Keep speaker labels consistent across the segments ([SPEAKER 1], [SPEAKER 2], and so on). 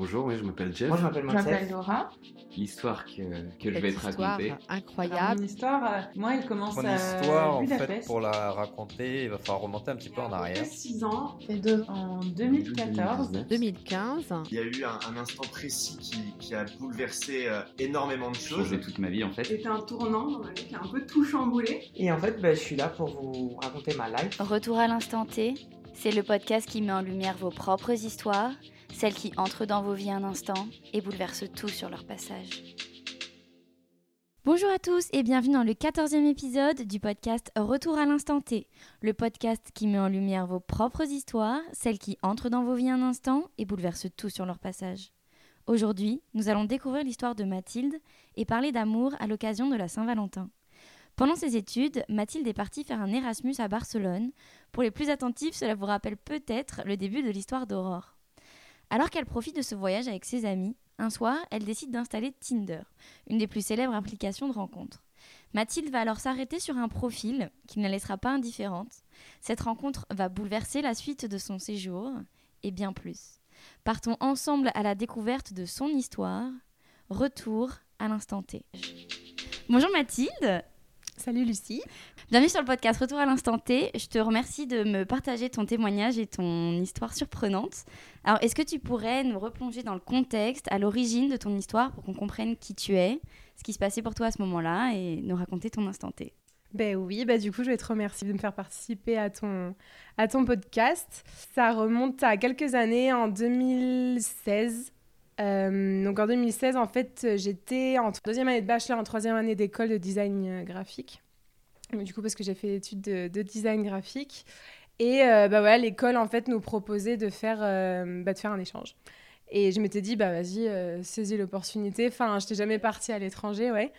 [SPEAKER 1] bonjour, oui, je m'appelle Jeff.
[SPEAKER 2] Moi, je m'appelle
[SPEAKER 3] Je m'appelle
[SPEAKER 2] Marcel.
[SPEAKER 3] Laura.
[SPEAKER 1] L'histoire que, que je vais te raconter.
[SPEAKER 4] Incroyable.
[SPEAKER 3] mon histoire, euh, moi, elle commence
[SPEAKER 5] Mon
[SPEAKER 3] à
[SPEAKER 5] histoire, en fait, pour la raconter, il va falloir remonter un petit peu en arrière.
[SPEAKER 3] 6 ans, et deux en 2014.
[SPEAKER 1] 2019.
[SPEAKER 4] 2015.
[SPEAKER 2] Il y a eu un, un instant précis qui, qui a bouleversé euh, énormément de choses.
[SPEAKER 1] Changé toute ma vie en fait.
[SPEAKER 3] C'était un tournant dans ma vie qui a un peu tout chamboulé.
[SPEAKER 2] Et en fait, bah, je suis là pour vous raconter ma life.
[SPEAKER 6] Retour à l'instant T, c'est le podcast qui met en lumière vos propres histoires, celles qui entrent dans vos vies un instant et bouleversent tout sur leur passage. Bonjour à tous et bienvenue dans le 14e épisode du podcast Retour à l'instant T, le podcast qui met en lumière vos propres histoires, celles qui entrent dans vos vies un instant et bouleversent tout sur leur passage. Aujourd'hui, nous allons découvrir l'histoire de Mathilde et parler d'amour à l'occasion de la Saint-Valentin. Pendant ses études, Mathilde est partie faire un Erasmus à Barcelone. Pour les plus attentifs, cela vous rappelle peut-être le début de l'histoire d'Aurore. Alors qu'elle profite de ce voyage avec ses amis, un soir, elle décide d'installer Tinder, une des plus célèbres applications de rencontres. Mathilde va alors s'arrêter sur un profil qui ne la laissera pas indifférente. Cette rencontre va bouleverser la suite de son séjour et bien plus. Partons ensemble à la découverte de son histoire. Retour à l'instant T. Bonjour Mathilde.
[SPEAKER 4] Salut Lucie.
[SPEAKER 6] Bienvenue sur le podcast Retour à l'instant T. Je te remercie de me partager ton témoignage et ton histoire surprenante. Alors, est-ce que tu pourrais nous replonger dans le contexte, à l'origine de ton histoire, pour qu'on comprenne qui tu es, ce qui se passait pour toi à ce moment-là, et nous raconter ton instant T?
[SPEAKER 7] Ben oui, bah du coup, je vais te remercier de me faire participer à ton, à ton podcast. Ça remonte à quelques années, en 2016. Euh, donc en 2016, en fait, j'étais en deuxième année de bachelor, en troisième année d'école de design euh, graphique. Du coup, parce que j'ai fait l'étude de, de design graphique. Et euh, bah voilà, l'école, en fait, nous proposait de faire, bah, de faire un échange. Et je m'étais dit, bah vas-y, saisis l'opportunité. Enfin, je n'étais jamais partie à l'étranger, ouais.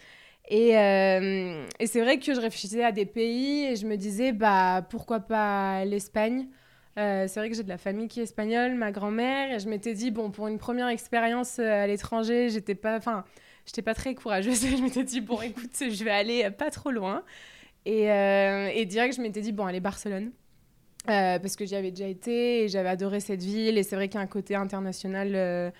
[SPEAKER 7] Et, et c'est vrai que je réfléchissais à des pays et je me disais, bah pourquoi pas l'Espagne? Euh, C'est vrai que j'ai de la famille qui est espagnole, ma grand-mère, et je m'étais dit, bon, pour une première expérience euh, à l'étranger, j'étais pas, enfin, j'étais pas très courageuse. je m'étais dit, bon, écoute, je vais aller euh, pas trop loin. Et, euh, et direct, je m'étais dit, bon, allez, Barcelone. Euh, parce que j'y avais déjà été et j'avais adoré cette ville. Et c'est vrai qu'il y a un côté international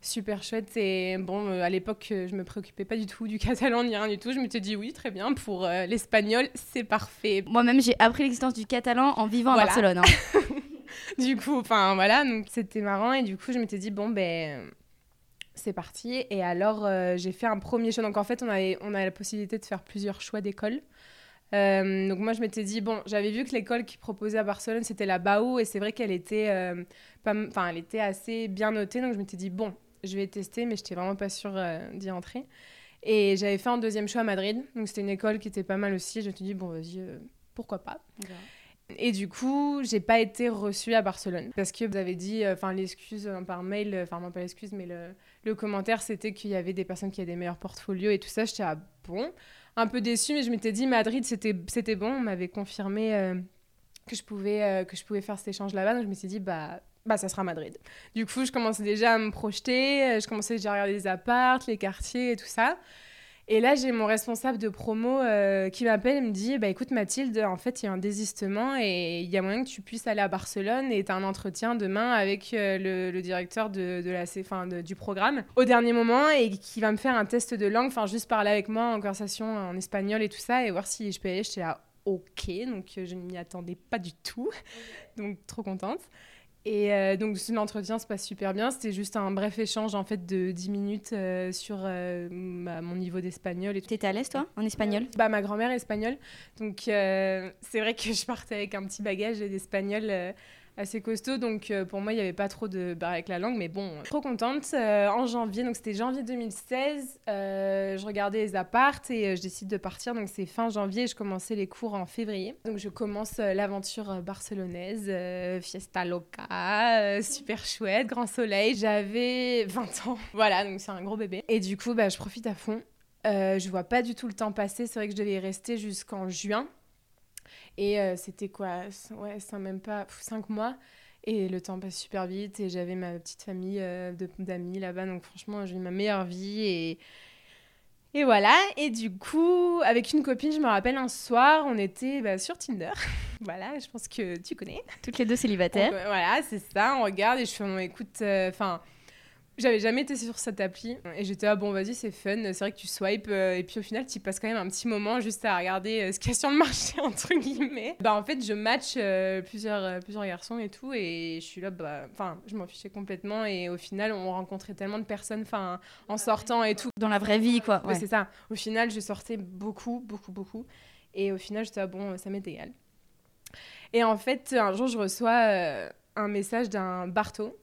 [SPEAKER 7] super chouette. Et bon, à l'époque, je me préoccupais pas du tout du catalan ni rien du tout. Je m'étais dit, oui, très bien, pour euh, l'espagnol, c'est parfait.
[SPEAKER 6] Moi-même, j'ai appris l'existence du catalan en vivant
[SPEAKER 7] Voilà.
[SPEAKER 6] à Barcelone. hein.
[SPEAKER 7] du coup, enfin voilà, donc c'était marrant. Et du coup, je m'étais dit, bon, ben. C'est parti. Et alors, euh, j'ai fait un premier choix. Donc, en fait, on, avait, on a la possibilité de faire plusieurs choix d'école. Euh, donc, moi, je m'étais dit, bon, j'avais vu que l'école qui proposait à Barcelone, c'était la BAO. Et c'est vrai qu'elle était, euh, elle était assez bien notée. Donc, je m'étais dit, bon, je vais tester, mais je n'étais vraiment pas sûre euh, d'y entrer. Et j'avais fait un deuxième choix à Madrid. Donc, c'était une école qui était pas mal aussi. Je me suis dit, bon, vas-y, pourquoi pas. Et du coup, j'ai pas été reçue à Barcelone parce que vous avez dit, euh, enfin l'excuse euh, par mail, euh, enfin non pas l'excuse, mais le, le commentaire, c'était qu'il y avait des personnes qui avaient des meilleurs portfolios et tout ça. J'étais ah bon, un peu déçue, mais je m'étais dit Madrid, c'était bon. On m'avait confirmé que je pouvais que je pouvais faire cet échange là-bas, donc je me suis dit bah bah ça sera Madrid. Du coup, je commençais déjà à me projeter, je commençais déjà à regarder les apparts, les quartiers et tout ça. Et là, j'ai mon responsable de promo euh, qui m'appelle et me dit bah, Écoute, Mathilde, en fait, il y a un désistement et il y a moyen que tu puisses aller à Barcelone et tu as un entretien demain avec euh, le, directeur de, la, de- du programme au dernier moment et qui va me faire un test de langue, enfin, juste parler avec moi en conversation en espagnol et tout ça et voir si je peux aller. J'étais là Ok, donc euh, je ne m'y attendais pas du tout. donc, trop contente. Et euh, donc l'entretien se passe super bien. C'était juste un bref échange en fait de 10 minutes euh, sur euh, ma- mon niveau d'espagnol et.
[SPEAKER 6] T'étais à l'aise, toi, en espagnol?
[SPEAKER 7] Bah, ma grand-mère est espagnole, donc euh, c'est vrai que je partais avec un petit bagage d'espagnol assez costaud, donc euh, pour moi il n'y avait pas trop de barre avec la langue, mais bon, trop contente. Euh, en janvier, donc c'était janvier 2016, euh, je regardais les appartes et je décide de partir, donc c'est fin janvier, je commençais les cours en février. Donc je commence l'aventure barcelonaise, fiesta loca, super chouette, grand soleil, j'avais 20 ans, voilà, donc c'est un gros bébé. Et du coup, bah, je profite à fond. Euh, je vois pas du tout le temps passer. C'est vrai que je devais y rester jusqu'en juin. Et euh, c'était quoi? Ouais, c'est même pas 5 mois. Et le temps passe super vite. Et j'avais ma petite famille euh, d'amis là-bas. Donc franchement, j'ai eu ma meilleure vie. Et, et voilà. Et du coup, avec une copine, je me rappelle un soir, on était bah, sur Tinder. voilà, je pense que tu connais.
[SPEAKER 6] Toutes les deux célibataires.
[SPEAKER 7] Donc, euh, voilà, c'est ça, on regarde et je fais, non, écoute, enfin, J'avais jamais été sur cette appli et j'étais ah bon vas-y c'est fun, c'est vrai que tu swipes euh, et puis au final tu passes quand même un petit moment juste à regarder euh, ce qu'il y a sur le marché entre guillemets. Bah en fait je match euh, plusieurs, euh, plusieurs garçons et tout et je suis là bah enfin je m'en fichais complètement et au final on rencontrait tellement de personnes enfin en sortant et tout.
[SPEAKER 6] Dans la vraie vie, quoi.
[SPEAKER 7] Ouais,
[SPEAKER 6] Ouais.
[SPEAKER 7] c'est ça. Au final je sortais beaucoup beaucoup beaucoup et au final j'étais ah bon ça m'est égal. Et en fait un jour je reçois euh, un message d'un Barto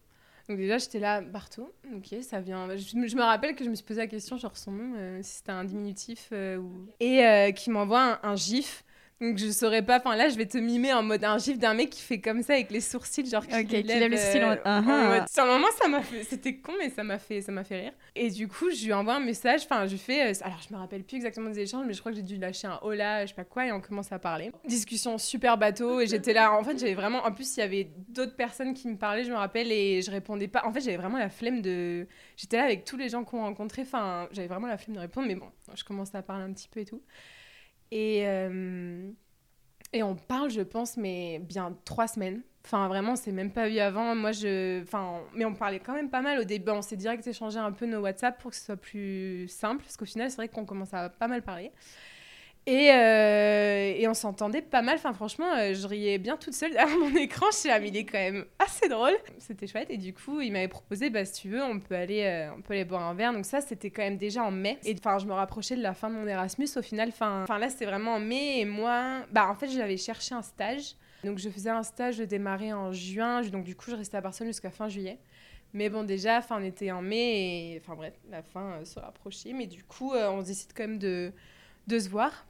[SPEAKER 7] donc déjà, j'étais là, Barto, ok, ça vient... Je, me- je me rappelle que je me suis posé la question, genre son nom, euh, si c'était un diminutif euh, ou... Et euh, qui m'envoie un gif. Donc je saurais pas, enfin là, je vais te mimer en mode un gif d'un mec qui fait comme ça avec les sourcils, genre qui,
[SPEAKER 6] Ok, qui
[SPEAKER 7] lève,
[SPEAKER 6] lève les sourcils en mode-
[SPEAKER 7] Sur le moment, ça m'a fait... C'était con, mais ça m'a fait, ça m'a fait rire. Et du coup, je lui envoie un message, enfin, je fais... euh, alors, je me rappelle plus exactement des échanges, mais je crois que j'ai dû lâcher un hola, je sais pas quoi, et on commence à parler. Discussion super bateau, et j'étais là, en fait, j'avais vraiment... En plus, il y avait d'autres personnes qui me parlaient, je me rappelle, et je répondais pas. En fait, j'avais vraiment la flemme de... J'étais là avec tous les gens qu'on rencontrait, enfin, j'avais vraiment la flemme de répondre, mais bon, je commençais à parler un petit peu et tout. Et... euh, Et on parle, je pense, mais bien trois semaines. Enfin, vraiment, on même pas vu avant. Moi, je. Enfin, mais on parlait quand même pas mal au début. On s'est direct échangé un peu nos WhatsApp pour que ce soit plus simple. Parce qu'au final, c'est vrai qu'on commence à pas mal parler. Et, euh, et on s'entendait pas mal. Enfin, franchement, euh, je riais bien toute seule derrière mon écran. Je suis il est quand même assez drôle. C'était chouette. Et du coup, il m'avait proposé, bah, si tu veux, on peut aller, euh, on peut aller boire un verre. Donc ça, c'était quand même déjà en mai. Et enfin, je me rapprochais de la fin de mon Erasmus. Au final, enfin, là, c'était vraiment en mai. Et moi, bah, en fait, j'avais cherché un stage. Donc je faisais un stage, je démarrais en juin. Donc du coup, je restais à Barcelone jusqu'à fin juillet. Mais bon, déjà, enfin, on était en mai enfin bref, la fin se rapprochait. Mais du coup, on décide quand même de se voir.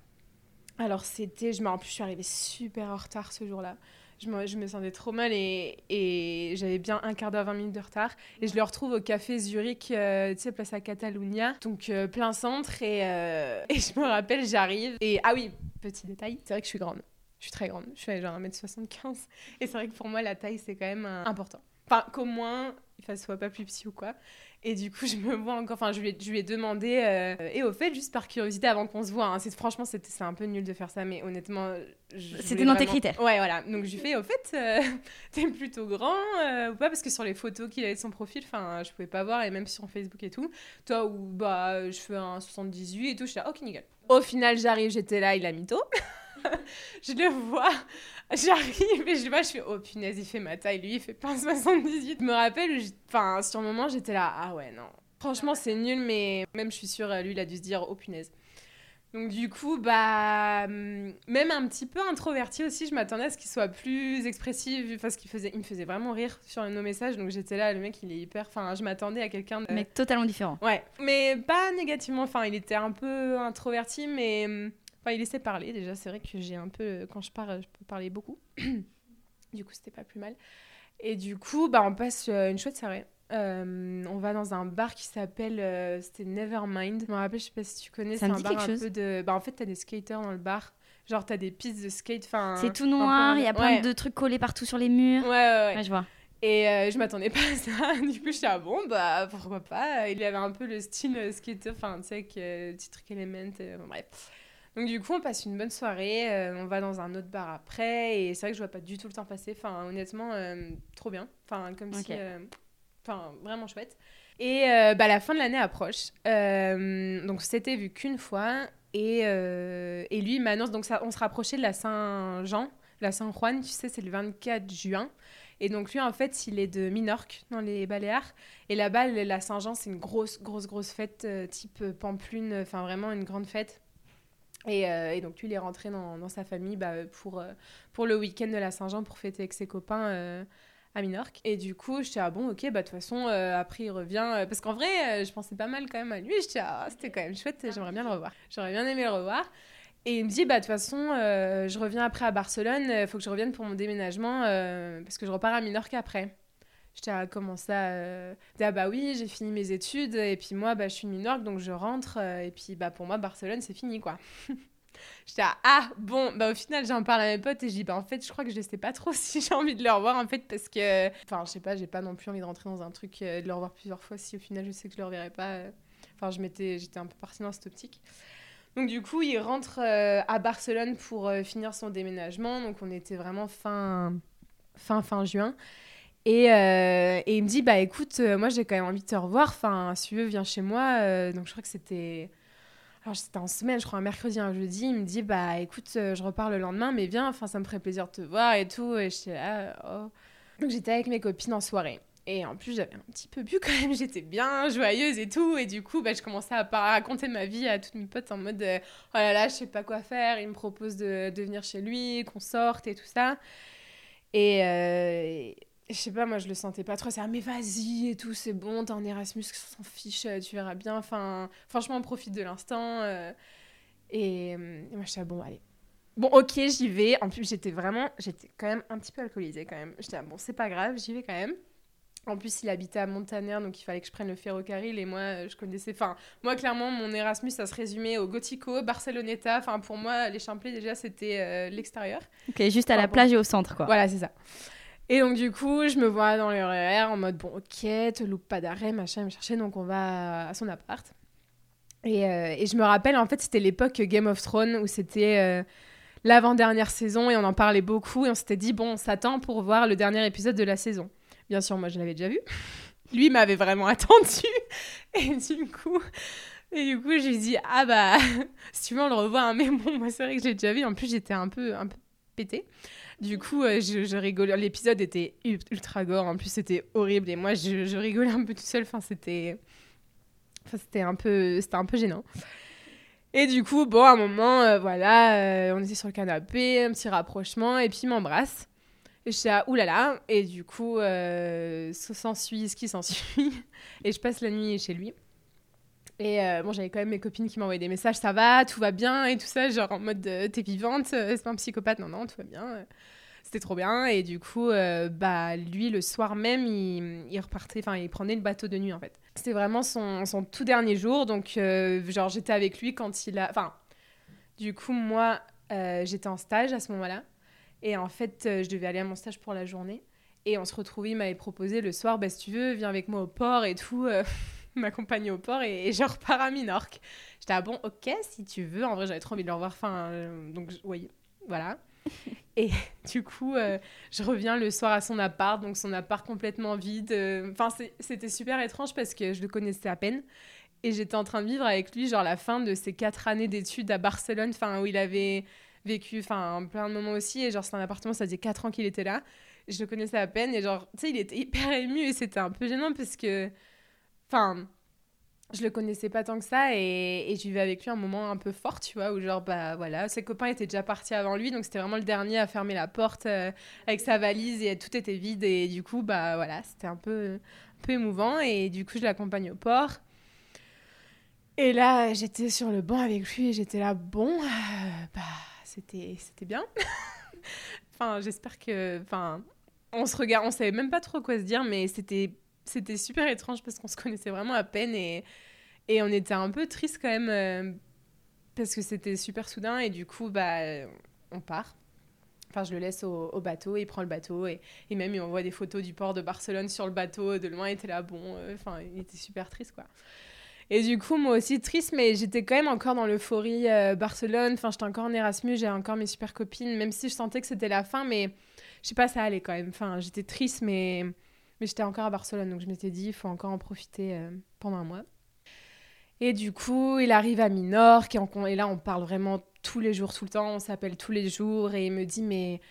[SPEAKER 7] Alors c'était, je me plus, je suis arrivée super en retard ce jour-là. Je me, je me sentais trop mal et, et j'avais bien un quart d'heure, 20 minutes de retard. Et je le retrouve au café Zurich, euh, tu sais, place à Catalunya, donc euh, plein centre. Et, euh, et je me rappelle, j'arrive. Et ah oui, petit détail, c'est vrai que je suis grande. Je suis très grande. Je fais genre 1m75. Et c'est vrai que pour moi, la taille, c'est quand même important. Enfin, qu'au moins, il ne soit pas plus petit ou quoi. Et du coup, je me vois encore. Enfin, je lui ai, je lui ai demandé. euh, et au fait, juste par curiosité, avant qu'on se voit, hein, c'est, franchement, c'est un peu nul de faire ça, mais honnêtement.
[SPEAKER 6] C'était dans tes
[SPEAKER 7] vraiment-
[SPEAKER 6] critères.
[SPEAKER 7] Ouais, voilà. Donc, je lui fais, au fait, euh, t'es plutôt grand euh, ou pas? Parce que sur les photos qu'il avait de son profil, enfin, je pouvais pas voir, et même sur Facebook et tout. Toi, ou bah, je fais un 78 et tout, je suis là, ok, nickel. Au final, j'arrive, j'étais là, il a mytho. je le vois, j'arrive et je vois, je fais oh punaise, il fait ma taille, lui il fait pas un 78. Je me rappelle, enfin sur le moment j'étais là, ah ouais, non. Franchement, c'est nul, mais même je suis sûre, lui il a dû se dire oh punaise. Donc du coup, bah, hum, même un petit peu introverti aussi, je m'attendais à ce qu'il soit plus expressif, parce qu'il faisait, il me faisait vraiment rire sur nos messages, donc j'étais là, le mec il est hyper, enfin je m'attendais à quelqu'un de...
[SPEAKER 6] Mais totalement différent.
[SPEAKER 7] Ouais, mais pas négativement. Enfin, il était un peu introverti, mais hum, enfin, il laissait parler. Déjà, c'est vrai que j'ai un peu, quand je parle, je peux parler beaucoup. du coup, c'était pas plus mal. Et du coup, bah, on passe euh, une chouette soirée. Euh, on va dans un bar qui s'appelle euh, c'était Nevermind. Je me rappelle, je sais pas si tu connais, c'est un bar un
[SPEAKER 6] chose.
[SPEAKER 7] peu de. Bah, en fait, t'as des skaters dans le bar. Genre, t'as des pistes de skate.
[SPEAKER 6] C'est tout noir, il y a plein
[SPEAKER 7] ouais.
[SPEAKER 6] de trucs collés partout sur les murs.
[SPEAKER 7] Ouais, ouais, ouais.
[SPEAKER 6] Ouais, je vois.
[SPEAKER 7] Et euh, je m'attendais pas à ça. Du coup, je suis ah bon, bah pourquoi pas. Il avait un peu le style euh, skater, enfin, tu sais, avec euh, petit truc element, euh, bref. Donc, du coup, on passe une bonne soirée. euh, on va dans un autre bar après. Et c'est vrai que je vois pas du tout le temps passer. Enfin, honnêtement, euh, trop bien. Enfin, comme si. euh, Enfin, vraiment chouette. Et bah, la fin de l'année approche. Donc, c'était vu qu'une fois. Et, et lui, m'annonce. Donc, ça, on se rapprochait de la Saint-Jean. La Saint-Juan, tu sais, c'est le 24 juin. Et donc lui, en fait, il est de Minorque, dans les Baléares. Et là-bas, la Saint-Jean, c'est une grosse, grosse, grosse fête, type Pamplune, enfin vraiment une grande fête. Et, euh, et donc lui, il est rentré dans, sa famille bah, pour, euh, pour le week-end de la Saint-Jean, pour fêter avec ses copains euh, à Minorque. Et du coup, j'étais, ah bon, ok, bah de toute façon, après, il revient. parce qu'en vrai, je pensais pas mal quand même à lui. J'étais, ah, c'était quand même chouette, j'aimerais bien le revoir. J'aurais bien aimé le revoir. Et il me dit, bah, de toute façon, je reviens après à Barcelone, il faut que je revienne pour mon déménagement, parce que je repars à Minorque après. J'étais à comment ça euh... Ah bah oui, j'ai fini mes études, et puis moi, bah, je suis Minorque, donc je rentre, euh, et puis bah, pour moi, Barcelone, c'est fini, quoi. J'étais à, ah, bon, bah au final, j'en parle à mes potes, et je dis, bah en fait, je crois que je sais pas trop si j'ai envie de le revoir, en fait, parce que... Enfin, je sais pas, j'ai pas non plus envie de rentrer dans un truc, euh, de le revoir plusieurs fois, si au final, je sais que je le reverrai pas. euh. Enfin, j'étais un peu partie dans cette optique. Donc du coup, il rentre à Barcelone pour finir son déménagement. Donc on était vraiment fin, fin, fin juin. Et, euh, et il me dit, bah écoute, euh, moi j'ai quand même envie de te revoir. Enfin, si tu veux, viens chez moi. Euh, donc je crois que c'était. Alors c'était en semaine, je crois un mercredi, un jeudi. Il me dit, bah écoute, je repars le lendemain, mais viens, enfin ça me ferait plaisir de te voir et tout. Et j'étais là, oh. Donc j'étais avec mes copines en soirée. Et en plus, j'avais un petit peu bu quand même, j'étais bien joyeuse et tout. Et du coup, bah, je commençais à raconter ma vie à toutes mes potes en mode Oh là là, je sais pas quoi faire. Il me propose de, venir chez lui, qu'on sorte et tout ça. Et je sais pas, moi je le sentais pas trop. C'est ah, mais vas-y et tout, c'est bon, t'es en Erasmus, s'en fiche, euh, tu verras bien. Enfin, franchement, on profite de l'instant. euh. et, euh, et moi, je suis bon, allez. Bon, ok, j'y vais. En plus, j'étais vraiment, j'étais quand même un petit peu alcoolisée quand même. J'étais, ah, bon, c'est pas grave, j'y vais quand même. En plus, il habitait à Montaner, donc il fallait que je prenne le ferrocarril. Et moi, je connaissais. Enfin, moi, clairement, mon Erasmus, ça se résumait au Gotico, Barceloneta. Enfin, pour moi, les Champlets, déjà, c'était euh, l'extérieur.
[SPEAKER 6] Ok, juste à la
[SPEAKER 7] Ah bon.
[SPEAKER 6] plage et au centre, quoi.
[SPEAKER 7] Voilà, c'est ça. Et donc, du coup, je me vois dans le en mode, bon, ok, te loupe pas d'arrêt, machin, me chercher, donc on va à son appart. Et, euh, je me rappelle, en fait, c'était l'époque Game of Thrones où c'était euh, l'avant-dernière saison et on en parlait beaucoup et on s'était dit, bon, on s'attend pour voir le dernier épisode de la saison. Bien sûr, moi, je l'avais déjà vu. Lui m'avait vraiment attendu. Et du coup, et du coup, je lui dis, ah bah, si tu veux, on le revoit, hein. mais bon, moi, c'est vrai que je l'ai déjà vu. En plus, j'étais un peu, un peu pétée. Du coup, euh, je, rigolais. L'épisode était ul- ultra gore. En plus, c'était horrible. Et moi, je, rigolais un peu toute seule. Enfin, c'était. Enfin, c'était un peu, c'était un peu gênant. Et du coup, bon, à un moment, euh, voilà, euh, on était sur le canapé, un petit rapprochement, et puis il m'embrasse. Et je suis là, oulala. Et du coup, s'ensuit ce qui s'ensuit. Et je passe la nuit chez lui. Et euh, bon, j'avais quand même mes copines qui m'envoyaient des messages, ça va, tout va bien, et tout ça, genre en mode, euh, t'es vivante, euh, c'est pas un psychopathe, non, non, tout va bien. C'était trop bien. Et du coup, bah, lui, le soir même, il, repartait, enfin, il prenait le bateau de nuit, en fait. C'était vraiment son, son tout dernier jour. Donc, genre, j'étais avec lui quand il a. Enfin, du coup, moi, j'étais en stage à ce moment-là. Et en fait, je devais aller à mon stage pour la journée. Et on se retrouvait, il m'avait proposé le soir, bah, si tu veux, viens avec moi au port et tout, m'accompagner au port et, et je repars à Minorque. J'étais, ah bon, ok, si tu veux. En vrai, j'avais trop envie de le revoir. Enfin, euh, donc, oui, voilà. Et du coup, euh, je reviens le soir à son appart, donc son appart complètement vide. euh, Enfin, c'était super étrange parce que je le connaissais à peine. Et j'étais en train de vivre avec lui, genre la fin de ses quatre années d'études à Barcelone, enfin, où il avait vécu enfin plein de moments aussi. Et genre, c'est un appartement, ça faisait quatre ans qu'il était là. Je le connaissais à peine. Et genre, tu sais, il était hyper ému et c'était un peu gênant parce que. Enfin. Je le connaissais pas tant que ça et, et je vivais avec lui un moment un peu fort, tu vois, où genre, bah voilà, ses copains étaient déjà partis avant lui, donc c'était vraiment le dernier à fermer la porte euh, avec sa valise et tout était vide et du coup, bah voilà, c'était un peu, un peu émouvant et du coup, je l'accompagne au port. Et là, j'étais sur le banc avec lui et j'étais là, bon, euh, bah c'était c'était bien. enfin, j'espère que, enfin, on se regarde, on savait même pas trop quoi se dire, mais c'était c'était super étrange parce qu'on se connaissait vraiment à peine et, et on était un peu triste quand même euh, parce que c'était super soudain et du coup, bah, on part. Enfin, je le laisse au, au bateau, il prend le bateau et, et même il m'envoie des photos du port de Barcelone sur le bateau. De loin, il était là, bon, euh, enfin, il était super triste quoi. Et du coup, moi aussi triste, mais j'étais quand même encore dans l'euphorie euh, Barcelone. Enfin, j'étais encore en Erasmus, j'ai encore mes super copines, même si je sentais que c'était la fin, mais je sais pas, ça allait quand même. Enfin, j'étais triste, mais, mais j'étais encore à Barcelone, donc je m'étais dit, il faut encore en profiter euh, pendant un mois. Et du coup, il arrive à Minorque, et, on- et là, on parle vraiment tous les jours, tout le temps, on s'appelle tous les jours, et il me dit, mais...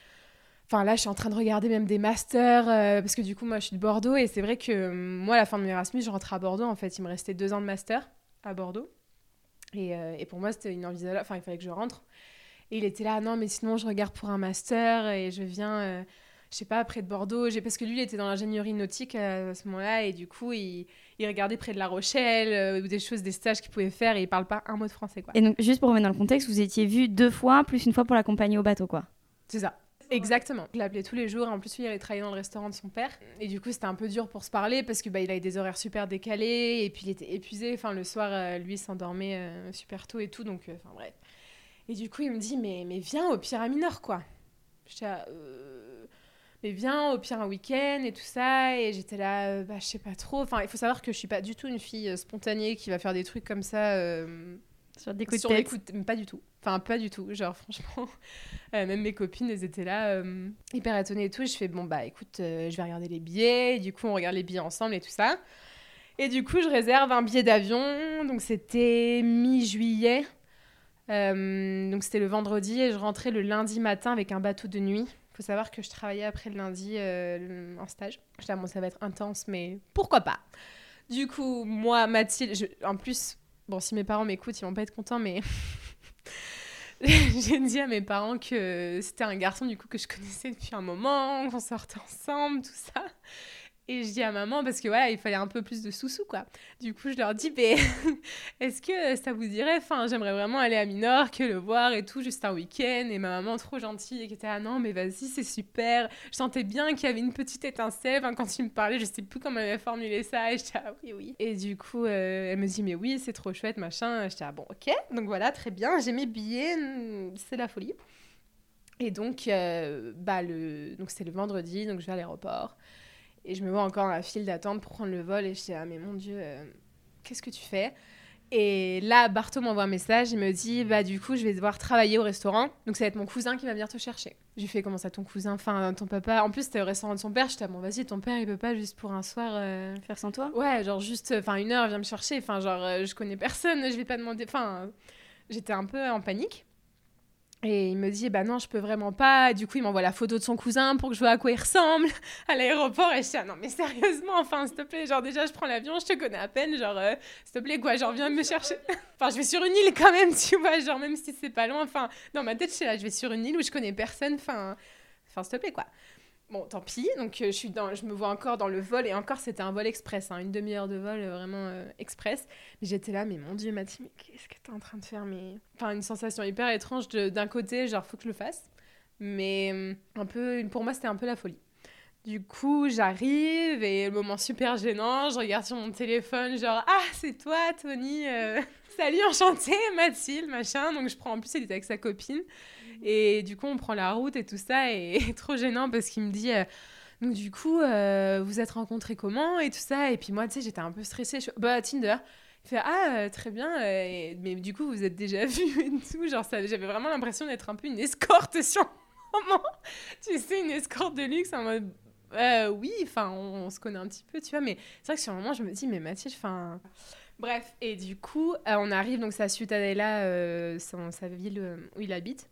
[SPEAKER 7] Enfin, là, je suis en train de regarder même des masters, euh, parce que du coup, moi, je suis de Bordeaux, et c'est vrai que euh, moi, à la fin de mon Erasmus, je rentrais à Bordeaux, en fait. Il me restait deux ans de master à Bordeaux. Et, et pour moi, c'était inenvisageable. Enfin, il fallait que je rentre. Et il était là, non, mais sinon, je regarde pour un master, et je viens, je sais pas, près de Bordeaux. J'ai- Parce que lui, il était dans l'ingénierie nautique euh, à ce moment-là, et du coup, il, il regardait près de La Rochelle, euh, ou des choses, des stages qu'il pouvait faire, et il parle pas un mot de français, quoi.
[SPEAKER 6] Et donc, juste pour remettre dans le contexte, vous étiez vus deux fois, plus une fois pour l'accompagner au bateau, quoi.
[SPEAKER 7] C'est ça. Exactement. Je l'appelais tous les jours. En plus, lui, il allait travailler dans le restaurant de son père. Et du coup, c'était un peu dur pour se parler parce que bah, il avait des horaires super décalés et puis il était épuisé. Enfin, le soir, euh, lui, s'endormait euh, super tôt et tout. Donc, euh, enfin, bref. Et du coup, il me dit, mais, mais viens au pire à Mineur, quoi. J'étais Euh, mais viens au pire un week-end et tout ça. Et j'étais là, euh, bah, je sais pas trop. Enfin, il faut savoir que je suis pas du tout une fille euh, spontanée qui va faire des trucs comme ça. euh,
[SPEAKER 6] Sur des coups
[SPEAKER 7] sur
[SPEAKER 6] de tête.
[SPEAKER 7] coups de- Pas du tout. Enfin, pas du tout. Genre, franchement, euh, même mes copines, elles étaient là, hyper étonnées et tout. Je fais, bon, bah écoute, je vais regarder les billets. Et du coup, on regarde les billets ensemble et tout ça. Et du coup, je réserve un billet d'avion. Donc, c'était mi-juillet. Donc, c'était le vendredi. Et je rentrais le lundi matin avec un bateau de nuit. Faut savoir que je travaillais après le lundi euh, en stage. Je disais, bon, ça va être intense, mais pourquoi pas? Du coup, moi, Mathilde, en plus, bon, si mes parents m'écoutent, ils vont pas être contents, mais j'ai dit à mes parents que c'était un garçon du coup que je connaissais depuis un moment, qu'on sortait ensemble, tout ça. Et je dis à maman parce que voilà, il fallait un peu plus de sous-sous quoi. Du coup, je leur dis mais est-ce que ça vous dirait enfin, j'aimerais vraiment aller à Minorque, le voir et tout juste un week-end et ma maman trop gentille et qui était ah non, mais vas-y, c'est super. Je sentais bien qu'il y avait une petite étincelle quand il me parlait, je sais plus comment elle avait formulé ça et j'étais ah oui oui. Et du coup, euh, elle me dit mais oui, c'est trop chouette machin. J'étais ah bon, OK. Donc voilà, très bien, j'ai mes billets, hmm, c'est la folie. Et donc, euh, bah, le... donc c'est le vendredi, donc je vais à l'aéroport. Et je me vois encore dans la file d'attente pour prendre le vol. Et je dis, ah mais mon Dieu, euh, qu'est-ce que tu fais? Et là, Barto m'envoie un message. Il me dit, bah du coup, je vais devoir travailler au restaurant. Donc ça va être mon cousin qui va venir te chercher. Je lui fais, comment ça, ton cousin? Enfin, ton papa? En plus, c'était au restaurant de son père. Je dis, bon, vas-y, ton père, il peut pas juste pour un soir. euh,
[SPEAKER 6] Faire sans toi?
[SPEAKER 7] Ouais, genre juste, enfin une heure, viens me chercher. Enfin, genre, euh, je connais personne, je vais pas demander. Enfin, j'étais un peu en panique. Et il me dit, bah non, je peux vraiment pas. Du coup, il m'envoie la photo de son cousin pour que je vois à quoi il ressemble à l'aéroport. Et je dis, ah non, mais sérieusement, enfin, s'il te plaît, genre déjà, je prends l'avion, je te connais à peine, genre, euh, s'il te plaît, quoi, genre, viens me chercher. enfin, je vais sur une île quand même, tu vois, genre, même si c'est pas loin. Enfin, dans ma tête, je suis là, je vais sur une île où je connais personne. Enfin, s'il te plaît, quoi. Bon, tant pis. Donc, euh, je, suis dans, je me vois encore dans le vol. Et encore, c'était un vol express. hein, une demi-heure de vol, euh, vraiment euh, express. Mais j'étais là, mais mon Dieu, Mathilde, mais qu'est-ce que t'es en train de faire? Mais... Enfin, une sensation hyper étrange d'un côté, genre, faut que je le fasse. Mais un peu, pour moi, c'était un peu la folie. Du coup, j'arrive et le moment super gênant, je regarde sur mon téléphone, genre, ah, c'est toi, Tony. Salut, enchantée, Mathilde, machin. Donc, je prends, en plus, il était avec sa copine. Et du coup, on prend la route et tout ça. Et trop gênant parce qu'il me dit. euh, donc, du coup, euh, vous êtes rencontrés comment et tout ça? Et puis, moi, tu sais, j'étais un peu stressée. Je bah, Tinder. Il fait, ah, euh, très bien. mais du coup, vous êtes déjà vus et tout. Genre, j'avais vraiment l'impression d'être un peu une escorte sur moment. Tu sais, une escorte de luxe en mode. oui, enfin, on, se connaît un petit peu, tu vois. Mais c'est vrai que sur le moment, je me dis, mais Mathilde, enfin. Bref, et du coup, on arrive, donc c'est à Ciutadella, sa ville où il habite.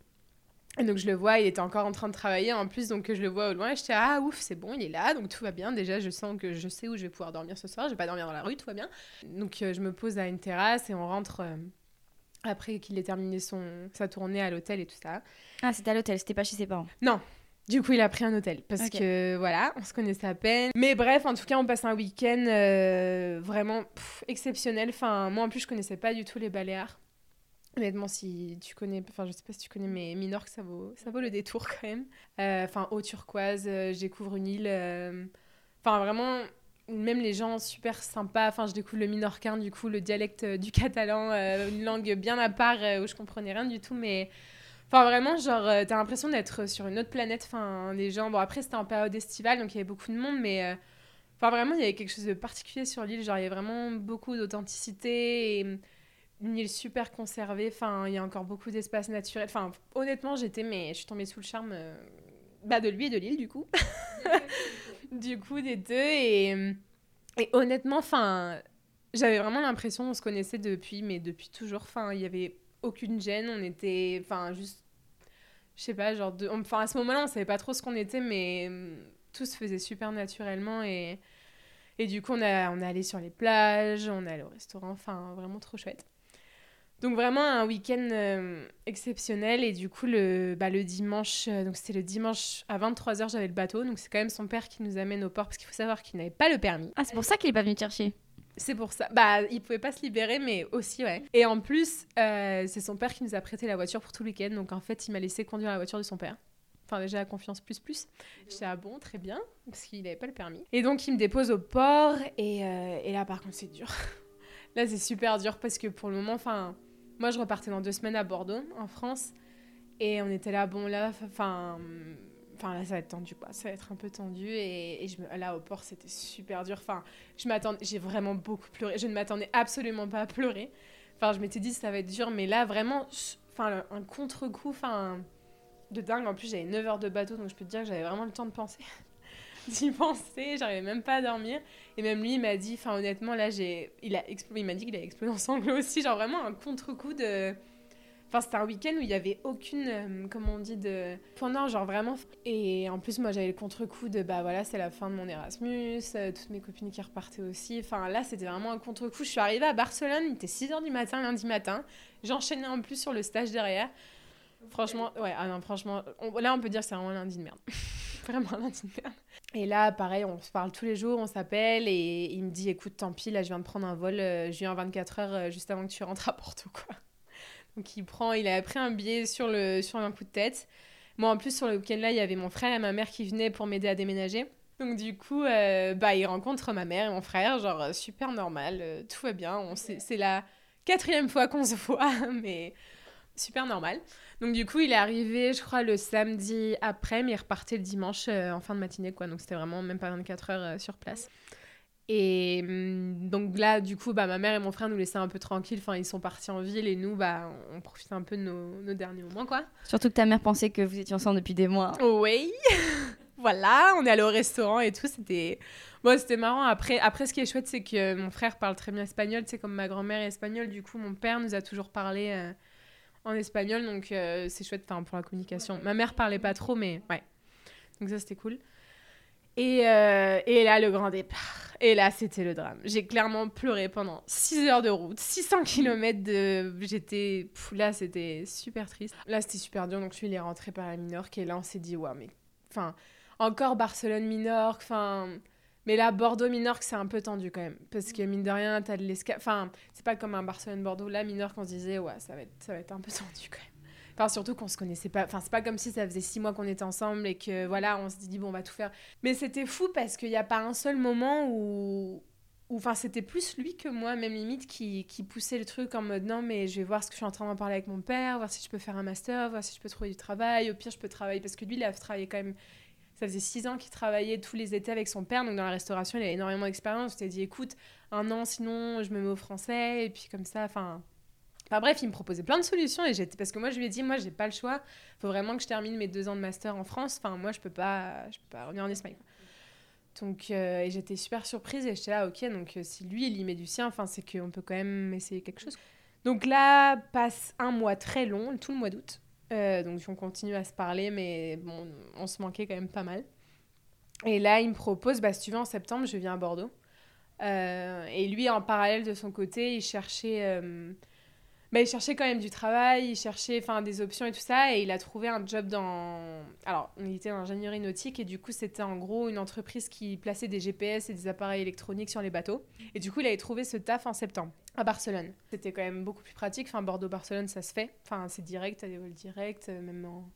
[SPEAKER 7] Et donc je le vois, il était encore en train de travailler en plus, donc je le vois au loin et j'étais ah ouf, c'est bon, il est là, donc tout va bien. Déjà, je sens que je sais où je vais pouvoir dormir ce soir, je vais pas dormir dans la rue, tout va bien. Donc euh, je me pose à une terrasse et on rentre euh, après qu'il ait terminé son, sa tournée à l'hôtel et tout ça.
[SPEAKER 6] Ah, c'était à l'hôtel, c'était pas chez ses parents.
[SPEAKER 7] Du coup, il a pris un hôtel parce que voilà, on se connaissait à peine. Mais bref, en tout cas, on passe un week-end euh, vraiment pff, exceptionnel. Enfin, moi en plus, je connaissais pas du tout les Baléares. Honnêtement, si tu connais, enfin, je sais pas si tu connais, mais Minorque, ça vaut, ça vaut le détour quand même. Euh, Enfin, eau turquoise, euh, je découvre une île. euh, Enfin, vraiment, même les gens super sympas. Enfin, je découvre le minorquin, du coup, le dialecte du catalan, une langue bien à part où je comprenais rien du tout, mais. Enfin, vraiment, genre, t'as l'impression d'être sur une autre planète. Enfin, les gens. Bon, après, c'était en période estivale, donc il y avait beaucoup de monde, mais. Enfin, vraiment, il y avait quelque chose de particulier sur l'île. Genre, il y avait vraiment beaucoup d'authenticité et une île super conservée. Enfin, il y a encore beaucoup d'espace naturel. Enfin, honnêtement, j'étais, mais je suis tombée sous le charme euh, bah, de lui et de l'île, du coup. du coup, des deux. Et, et honnêtement, enfin, j'avais vraiment l'impression qu'on se connaissait depuis, mais depuis toujours. Enfin, il y avait aucune gêne. On était, enfin, juste, je sais pas, genre, de... enfin, à ce moment-là, on savait pas trop ce qu'on était, mais hum, tout se faisait super naturellement et. Et du coup, on, a, on est allé sur les plages, on est allé au restaurant, enfin, vraiment trop chouette. Donc vraiment un week-end euh, exceptionnel et du coup le, bah, le dimanche, euh, donc c'était le dimanche à 23h j'avais le bateau, donc c'est quand même son père qui nous amène au port parce qu'il faut savoir qu'il n'avait pas le permis.
[SPEAKER 6] Ah, c'est pour ça qu'il est pas venu te chercher.
[SPEAKER 7] C'est pour ça. Bah, il pouvait pas se libérer, mais aussi, ouais. Et en plus, euh, c'est son père qui nous a prêté la voiture pour tout le week-end. Donc, en fait, il m'a laissé conduire la voiture de son père. Enfin, déjà, la confiance plus plus. J'étais, ah bon, très bien, parce qu'il n'avait pas le permis. Et donc, il me dépose au port. Et, et là, par contre, c'est dur. là, c'est super dur parce que pour le moment, enfin, moi, je repartais dans deux semaines à Bordeaux, en France. Et on était là, bon, là, enfin. Enfin, là, ça va être tendu, quoi. Ça va être un peu tendu. Et, là, au port, c'était super dur. Enfin, je m'attendais, j'ai vraiment beaucoup pleuré. Je ne m'attendais absolument pas à pleurer. Enfin, je m'étais dit, ça va être dur, mais là, vraiment, enfin, un contre-coup, enfin, de dingue. En plus, j'avais 9 heures de bateau, donc je peux te dire que j'avais vraiment le temps de penser. d'y penser, j'arrivais même pas à dormir. Et même lui, il m'a dit, enfin, honnêtement, là, j'ai. Il, a il m'a dit qu'il a explosé en sanglots aussi, genre vraiment un contre-coup de Enfin, c'était un week-end où il y avait aucune, euh, comment on dit, de pendant genre vraiment. Et en plus, moi, j'avais le contre-coup de, bah voilà, c'est la fin de mon Erasmus, euh, toutes mes copines qui repartaient aussi. Enfin, là, c'était vraiment un contre-coup. Je suis arrivée à Barcelone, il était 6h du matin, lundi matin. J'enchaînais en plus sur le stage derrière. Franchement, ouais, ah non, franchement, là, on peut dire que c'est vraiment un lundi de merde. vraiment un lundi de merde. Et là, pareil, on se parle tous les jours, on s'appelle et il me dit, écoute, tant pis, là, je viens de prendre un vol, euh, je viens 24 heures juste avant que tu rentres à Porto, quoi. Donc il prend, il a pris un billet sur, le, sur un coup de tête. Moi en plus sur le week-end là, il y avait mon frère et ma mère qui venaient pour m'aider à déménager. Donc du coup, euh, bah il rencontre ma mère et mon frère, genre euh, super normal, euh, tout va bien. On c'est la quatrième fois qu'on se voit, mais super normal. Donc du coup, il est arrivé, je crois, le samedi après, mais il repartait le dimanche en fin de matinée, quoi. Donc c'était vraiment même pas 24 heures sur place. Et hum, donc là, du coup, bah, ma mère et mon frère nous laissaient un peu tranquilles. Enfin, ils sont partis en ville et nous, bah, on profite un peu de nos, nos derniers moments, quoi.
[SPEAKER 6] Surtout que ta mère pensait que vous étiez ensemble depuis des mois.
[SPEAKER 7] Oui, voilà, on est allé au restaurant et tout. C'était bon, c'était marrant. Après, après, ce qui est chouette, c'est que mon frère parle très bien espagnol. Tu sais, comme ma grand-mère est espagnole, du coup, mon père nous a toujours parlé euh, en espagnol. Donc, euh, c'est chouette pour la communication. Ma mère parlait pas trop, mais ouais. Donc, ça, c'était cool. Et, euh, et là, le grand départ. Et là, c'était le drame. J'ai clairement pleuré pendant 6 heures de route, 600 km de. J'étais. Là, c'était super triste. Là, c'était super dur. Donc, je suis rentré par la Minorque. Et là, on s'est dit, ouais, mais. Enfin, encore Barcelone-Minorque. Enfin. Mais là, Bordeaux-Minorque, c'est un peu tendu quand même. Parce que mine de rien, t'as de l'escale. Enfin, c'est pas comme un Barcelone-Bordeaux. Là, Minorque, on se disait, ouais, ça va, être, ça va être un peu tendu quand même. Enfin, surtout qu'on se connaissait pas. Enfin, c'est pas comme si ça faisait six mois qu'on était ensemble et que voilà, on se dit, bon, on va tout faire. Mais c'était fou parce qu'il n'y a pas un seul moment où. Enfin, c'était plus lui que moi, même limite, qui, qui poussait le truc en mode non, mais je vais voir ce que je suis en train d'en parler avec mon père, voir si je peux faire un master, voir si je peux trouver du travail. Au pire, je peux travailler. Parce que lui, il a travaillé quand même. Ça faisait six ans qu'il travaillait tous les étés avec son père, donc dans la restauration, il a énormément d'expérience. Je t'ai dit, écoute, un an, sinon, je me mets au français, et puis comme ça, enfin bref, il me proposait plein de solutions et j'étais parce que moi je lui ai dit moi j'ai pas le choix, faut vraiment que je termine mes deux ans de master en France. Enfin moi je peux pas, je peux pas revenir en Espagne. Donc euh, j'étais super surprise et j'étais là ok donc euh, si lui il y met du sien, enfin c'est qu'on peut quand même essayer quelque chose. Donc là passe un mois très long, tout le mois d'août. Euh, donc on continue à se parler mais on se manquait quand même pas mal. Et là il me propose bah si tu veux en septembre je viens à Bordeaux. et lui en parallèle de son côté il cherchait bah, il cherchait quand même du travail, il cherchait des options et tout ça, et il a trouvé un job dans. Alors, il était en ingénierie nautique, et du coup, c'était en gros une entreprise qui plaçait des GPS et des appareils électroniques sur les bateaux. Et du coup, il avait trouvé ce taf en septembre, à Barcelone. C'était quand même beaucoup plus pratique. Enfin, Bordeaux-Barcelone, ça se fait. Enfin, c'est direct, t'as des vols directs, euh, même en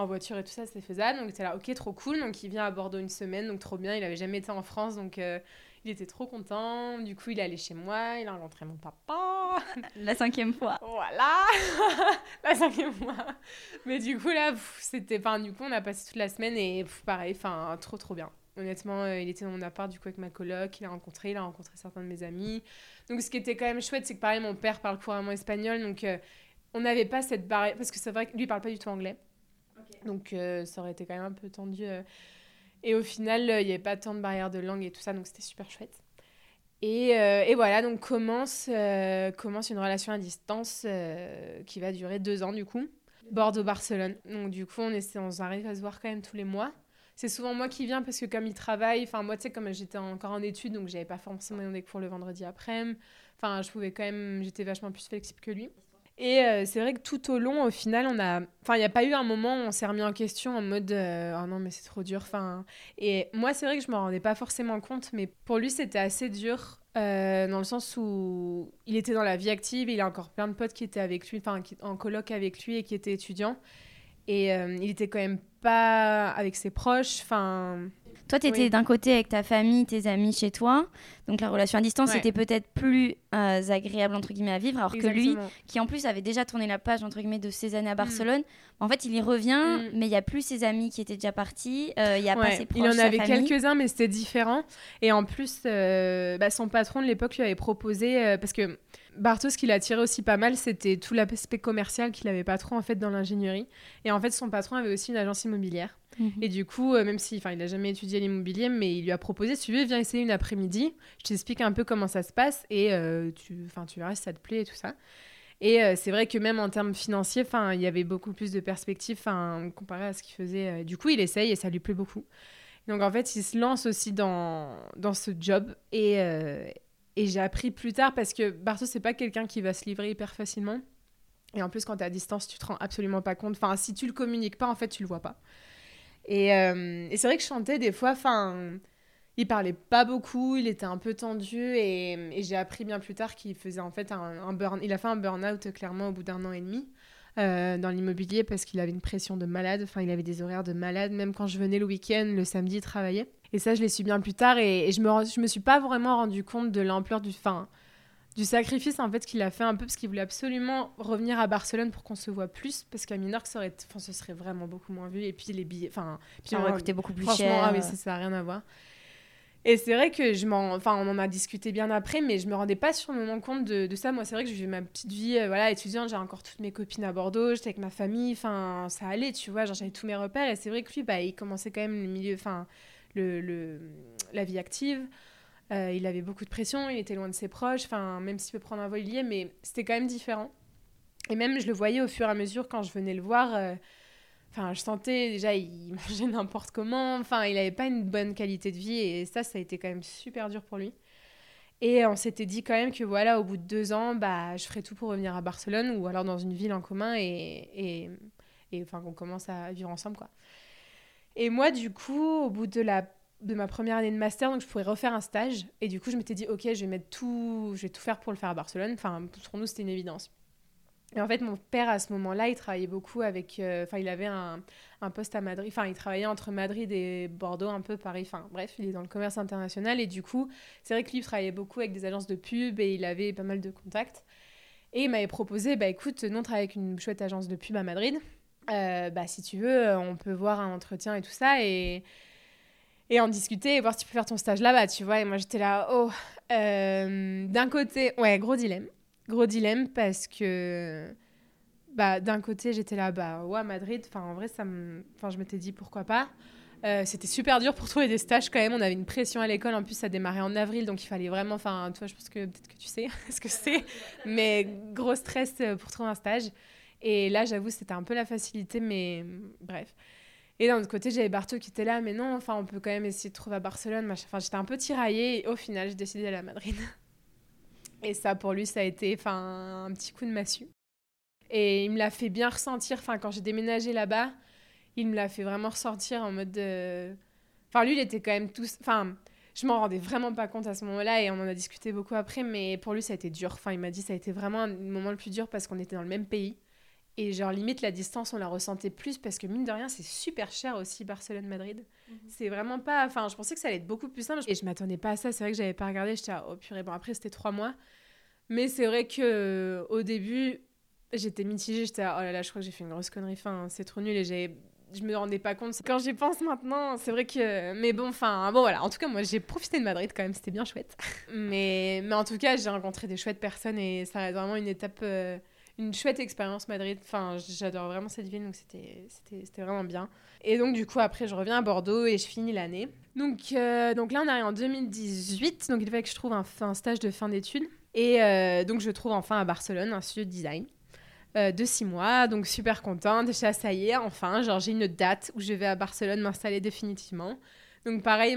[SPEAKER 7] en voiture et tout ça, c'était faisable. Donc, était là, ok, trop cool. Donc, il vient à Bordeaux une semaine, donc trop bien. Il avait jamais été en France, donc euh, il était trop content. Du coup, il est allé chez moi, il a rencontré mon papa.
[SPEAKER 6] La cinquième fois.
[SPEAKER 7] Voilà La cinquième fois. Mais du coup, là, c'était. Enfin, du coup, on a passé toute la semaine et pareil, enfin, trop, trop bien. Honnêtement, euh, il était dans mon appart, du coup, avec ma coloc. Il a rencontré, il a rencontré certains de mes amis. Donc, ce qui était quand même chouette, c'est que pareil, mon père parle couramment espagnol. Donc, euh, on n'avait pas cette barrière. Parce que c'est vrai que lui, il parle pas du tout anglais. Donc, euh, ça aurait été quand même un peu tendu. Et au final, il n'y avait pas tant de barrières de langue et tout ça, donc c'était super chouette. Et, euh, et, voilà, donc commence, euh, commence une relation à distance euh, qui va durer deux ans du coup. Bordeaux-Barcelone. Donc du coup, on, essaie, on arrive à se voir quand même tous les mois. C'est souvent moi qui viens parce que comme il travaille, enfin moi tu sais comme j'étais encore en études donc j'avais pas forcément des cours le vendredi après. Enfin je pouvais quand même, j'étais vachement plus flexible que lui. Et euh, c'est vrai que tout au long, au final, on a. Enfin, il n'y a pas eu un moment où on s'est remis en question en mode euh, Oh non, mais c'est trop dur. Enfin, et moi, c'est vrai que je m'en rendais pas forcément compte, mais pour lui, c'était assez dur. Euh, dans le sens où il était dans la vie active, il a encore plein de potes qui étaient avec lui, enfin en coloc avec lui et qui étaient étudiants. Et il était quand même pas avec ses proches. Enfin,
[SPEAKER 6] Toi, tu étais
[SPEAKER 7] Oui.
[SPEAKER 6] d'un côté avec ta famille, tes amis chez toi. Donc la relation à distance
[SPEAKER 7] Ouais.
[SPEAKER 6] était peut-être plus euh, agréable, entre guillemets, à vivre. Alors que lui, qui en plus avait déjà tourné la page, entre guillemets, de ses années à Barcelone, en fait, il y revient,
[SPEAKER 7] Mm.
[SPEAKER 6] mais il n'y a plus ses amis qui étaient déjà partis. euh, Il n'y a pas ses
[SPEAKER 7] il
[SPEAKER 6] proches,
[SPEAKER 7] en
[SPEAKER 6] sa
[SPEAKER 7] avait quelques-uns, mais c'était différent. Et en plus, euh, bah, son patron de l'époque lui avait proposé, parce que Bartos, ce qui l'attirait aussi pas mal, c'était tout l'aspect commercial qu'il avait pas trop en fait dans l'ingénierie. Et en fait, son patron avait aussi une agence immobilière.
[SPEAKER 6] Mhm.
[SPEAKER 7] Et du coup, euh, même si, enfin, il a jamais étudié l'immobilier, mais il lui a proposé, si tu veux, viens essayer une après-midi. Je t'explique un peu comment ça se passe et euh, tu, enfin, tu verras si ça te plaît et tout ça. Et euh, c'est vrai que même en termes financiers, enfin, il y avait beaucoup plus de perspectives, enfin, comparé à ce qu'il faisait. Du coup, il essaye et ça lui plaît beaucoup. Donc en fait, il se lance aussi dans, dans ce job et, euh, et j'ai appris plus tard parce que Bartos, c'est pas quelqu'un qui va se livrer hyper facilement. Et en plus, quand tu es à distance, tu te rends absolument pas compte. Enfin, si tu le communiques pas, en fait, tu le vois pas. Et, euh, c'est vrai que je chantais des fois, enfin, il parlait pas beaucoup, il était un peu tendu et, j'ai appris bien plus tard qu'il faisait en fait un, burn, il a fait un burn-out clairement au bout d'un an et demi euh, dans l'immobilier parce qu'il avait une pression de malade, enfin il avait des horaires de malade, même quand je venais le week-end, le samedi, il travaillait. Et ça, je l'ai su bien plus tard et, et je, me, je me suis pas vraiment rendu compte de l'ampleur du, fin, du sacrifice en fait qu'il a fait un peu parce qu'il voulait absolument revenir à Barcelone pour qu'on se voit plus parce qu'à Minorque, ça aurait, enfin, ce serait vraiment beaucoup moins vu et puis les billets, enfin, puis
[SPEAKER 6] Ça aurait coûté beaucoup plus
[SPEAKER 7] Franchement,
[SPEAKER 6] cher.
[SPEAKER 7] ah oui, ça, ça n'a rien à voir. Et c'est vrai que je m'en... Enfin, on en a discuté bien après, mais je me rendais pas sur le moment compte de, de ça. Moi, c'est vrai que je vivais ma petite vie euh, voilà, étudiante. J'ai encore toutes mes copines à Bordeaux. J'étais avec ma famille. Enfin, ça allait, tu vois. J'avais tous mes repères. Et c'est vrai que lui, bah, il commençait quand même le milieu... Enfin, le, le- la vie active. Euh, il avait beaucoup de pression. Il était loin de ses proches. Enfin, même s'il peut prendre un vol, il y est. Mais c'était quand même différent. Et même, je le voyais au fur et à mesure quand je venais le voir... euh, Enfin, je sentais déjà, il mangeait n'importe comment. Enfin, il n'avait pas une bonne qualité de vie et ça, ça a été quand même super dur pour lui. Et on s'était dit quand même que voilà, au bout de deux ans, bah, je ferais tout pour revenir à Barcelone ou alors dans une ville en commun et, et, et enfin, qu'on commence à vivre ensemble, quoi. Et moi, du coup, au bout de la de ma première année de master, donc je pourrais refaire un stage. Et du coup, je m'étais dit, ok, je vais mettre tout, je vais tout faire pour le faire à Barcelone. Enfin, pour nous, c'était une évidence. Et en fait, mon père, à ce moment-là, il travaillait beaucoup avec. euh, Enfin, il avait un, un poste à Madrid. Enfin, il travaillait entre Madrid et Bordeaux, un peu Paris. Enfin, bref, il est dans le commerce international. Et du coup, c'est vrai que lui, il travaillait beaucoup avec des agences de pub et il avait pas mal de contacts. Et il m'avait proposé bah écoute, nous, on travaille avec une chouette agence de pub à Madrid. Euh, bah, si tu veux, on peut voir un entretien et tout ça. Et. Et en discuter et voir si tu peux faire ton stage là-bas, tu vois. Et moi, j'étais là, oh. euh, D'un côté, ouais, gros dilemme gros dilemme parce que bah d'un côté j'étais là bah ouais Madrid enfin en vrai ça me enfin je m'étais dit pourquoi pas Euh, c'était super dur pour trouver des stages quand même on avait une pression à l'école en plus ça démarrait en avril donc il fallait vraiment enfin toi je pense que peut-être que tu sais ce que c'est mais gros stress euh, pour trouver un stage et là j'avoue c'était un peu la facilité mais bref et d'un autre côté j'avais Barto qui était là mais non enfin on peut quand même essayer de trouver à Barcelone enfin j'étais un peu tiraillée et au final j'ai décidé d'aller à Madrid et ça, pour lui, ça a été un petit coup de massue. Et il me l'a fait bien ressentir. Enfin, quand j'ai déménagé là-bas, il me l'a fait vraiment ressentir en mode de... Enfin, lui, il était quand même tout... Enfin, je m'en rendais vraiment pas compte à ce moment-là et on en a discuté beaucoup après, mais pour lui, ça a été dur. Enfin, il m'a dit ça a été vraiment le moment le plus dur parce qu'on était dans le même pays. Et genre, limite, la distance, on la ressentait plus parce que, mine de rien, c'est super cher aussi, Barcelone-Madrid. C'est vraiment pas... Enfin, je pensais que ça allait être beaucoup plus simple. Et je m'attendais pas à ça. C'est vrai que j'avais pas regardé. J'étais là, oh purée. Bon, après, c'était trois mois. Mais c'est vrai que euh, au début, j'étais mitigée. J'étais là, oh là là, je crois que j'ai fait une grosse connerie. Enfin, c'est trop nul et j'ai... Je me rendais pas compte. Quand j'y pense maintenant, c'est vrai que... Mais bon, enfin... Bon, voilà. En tout cas, moi, j'ai profité de Madrid quand même. C'était bien chouette. mais, mais en tout cas, j'ai rencontré des chouettes personnes et ça reste vraiment une étape... euh, une chouette expérience Madrid. Enfin, j'adore vraiment cette ville, donc c'était c'était- c'était vraiment bien. Et donc, du coup, après, je reviens à Bordeaux et je finis l'année. Donc, euh, donc là, on arrive en 2018. Donc, il fallait que je trouve un, un stage de fin d'études. Et euh, donc, je trouve enfin à Barcelone un studio de design euh, de six mois. Donc, super contente. Là, ça y est, enfin, genre, j'ai une date où je vais à Barcelone m'installer définitivement. Donc, pareil,